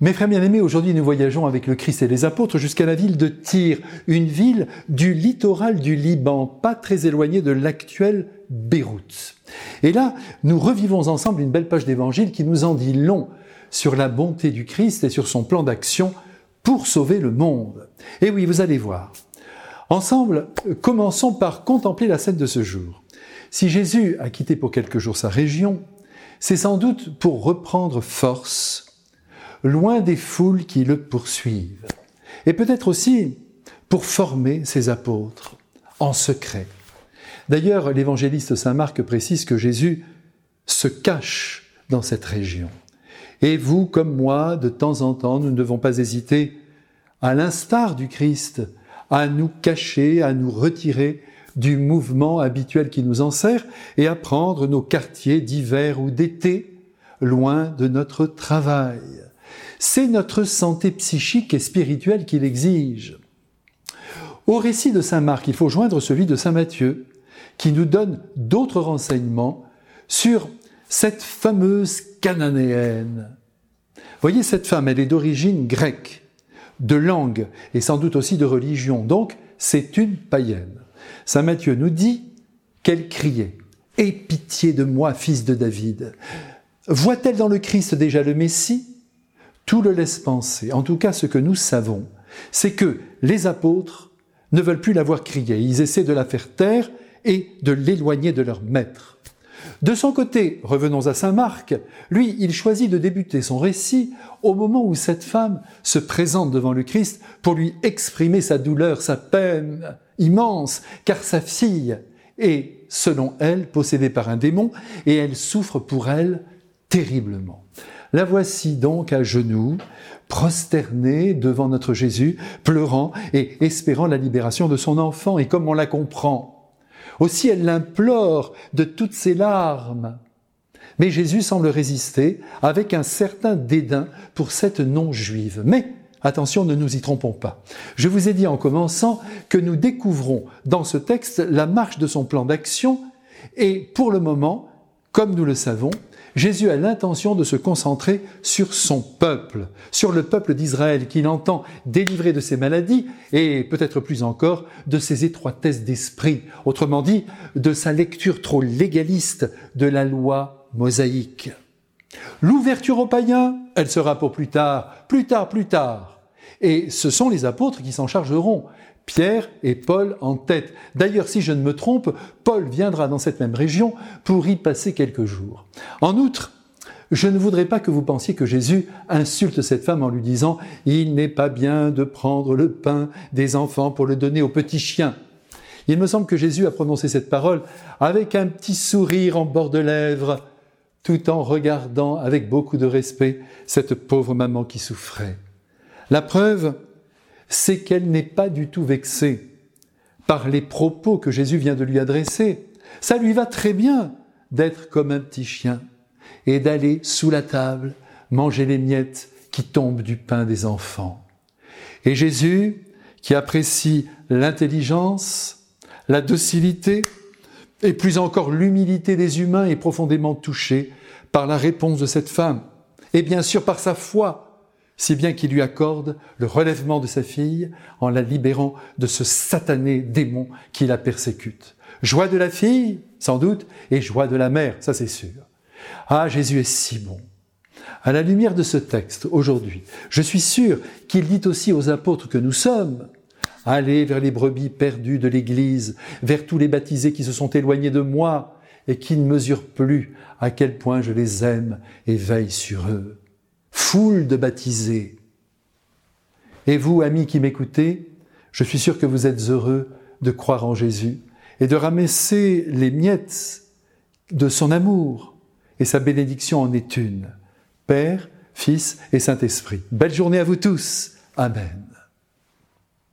Mes frères bien-aimés, aujourd'hui nous voyageons avec le Christ et les apôtres jusqu'à la ville de Tyr, une ville du littoral du Liban, pas très éloignée de l'actuelle Beyrouth. Et là, nous revivons ensemble une belle page d'évangile qui nous en dit long sur la bonté du Christ et sur son plan d'action pour sauver le monde. Et oui, vous allez voir. Ensemble, commençons par contempler la scène de ce jour. Si Jésus a quitté pour quelques jours sa région, c'est sans doute pour reprendre force loin des foules qui le poursuivent. Et peut-être aussi pour former ses apôtres en secret. D'ailleurs, l'évangéliste Saint Marc précise que Jésus se cache dans cette région. Et vous, comme moi, de temps en temps, nous ne devons pas hésiter, à l'instar du Christ, à nous cacher, à nous retirer du mouvement habituel qui nous enserre et à prendre nos quartiers d'hiver ou d'été loin de notre travail. C'est notre santé psychique et spirituelle qui l'exige. Au récit de Saint Marc, il faut joindre celui de Saint Matthieu, qui nous donne d'autres renseignements sur cette fameuse cananéenne. Voyez, cette femme, elle est d'origine grecque, de langue et sans doute aussi de religion, donc c'est une païenne. Saint Matthieu nous dit qu'elle criait Aie pitié de moi, fils de David. Voit-elle dans le Christ déjà le Messie? Tout le laisse penser. En tout cas, ce que nous savons, c'est que les apôtres ne veulent plus la voir crier. Ils essaient de la faire taire et de l'éloigner de leur maître. De son côté, revenons à Saint Marc, lui, il choisit de débuter son récit au moment où cette femme se présente devant le Christ pour lui exprimer sa douleur, sa peine immense, car sa fille est, selon elle, possédée par un démon et elle souffre pour elle terriblement. La voici donc à genoux, prosternée devant notre Jésus, pleurant et espérant la libération de son enfant. Et comme on la comprend, aussi elle l'implore de toutes ses larmes. Mais Jésus semble résister avec un certain dédain pour cette non-juive. Mais Attention, ne nous y trompons pas. Je vous ai dit en commençant que nous découvrons dans ce texte la marche de son plan d'action et pour le moment, comme nous le savons, Jésus a l'intention de se concentrer sur son peuple, sur le peuple d'Israël qu'il entend délivrer de ses maladies et peut-être plus encore de ses étroitesses d'esprit, autrement dit de sa lecture trop légaliste de la loi mosaïque. L'ouverture aux païens, elle sera pour plus tard, plus tard, plus tard. Et ce sont les apôtres qui s'en chargeront. Pierre et Paul en tête. D'ailleurs, si je ne me trompe, Paul viendra dans cette même région pour y passer quelques jours. En outre, je ne voudrais pas que vous pensiez que Jésus insulte cette femme en lui disant ⁇ Il n'est pas bien de prendre le pain des enfants pour le donner aux petits chiens ⁇ Il me semble que Jésus a prononcé cette parole avec un petit sourire en bord de lèvres, tout en regardant avec beaucoup de respect cette pauvre maman qui souffrait. La preuve, c'est qu'elle n'est pas du tout vexée par les propos que Jésus vient de lui adresser. Ça lui va très bien d'être comme un petit chien et d'aller sous la table manger les miettes qui tombent du pain des enfants. Et Jésus, qui apprécie l'intelligence, la docilité et plus encore l'humilité des humains, est profondément touché par la réponse de cette femme et bien sûr par sa foi si bien qu'il lui accorde le relèvement de sa fille en la libérant de ce satané démon qui la persécute. Joie de la fille, sans doute, et joie de la mère, ça c'est sûr. Ah, Jésus est si bon. À la lumière de ce texte, aujourd'hui, je suis sûr qu'il dit aussi aux apôtres que nous sommes, allez vers les brebis perdues de l'Église, vers tous les baptisés qui se sont éloignés de moi et qui ne mesurent plus à quel point je les aime et veille sur eux foule de baptisés. Et vous, amis qui m'écoutez, je suis sûr que vous êtes heureux de croire en Jésus et de ramasser les miettes de son amour. Et sa bénédiction en est une. Père, Fils et Saint-Esprit. Belle journée à vous tous. Amen.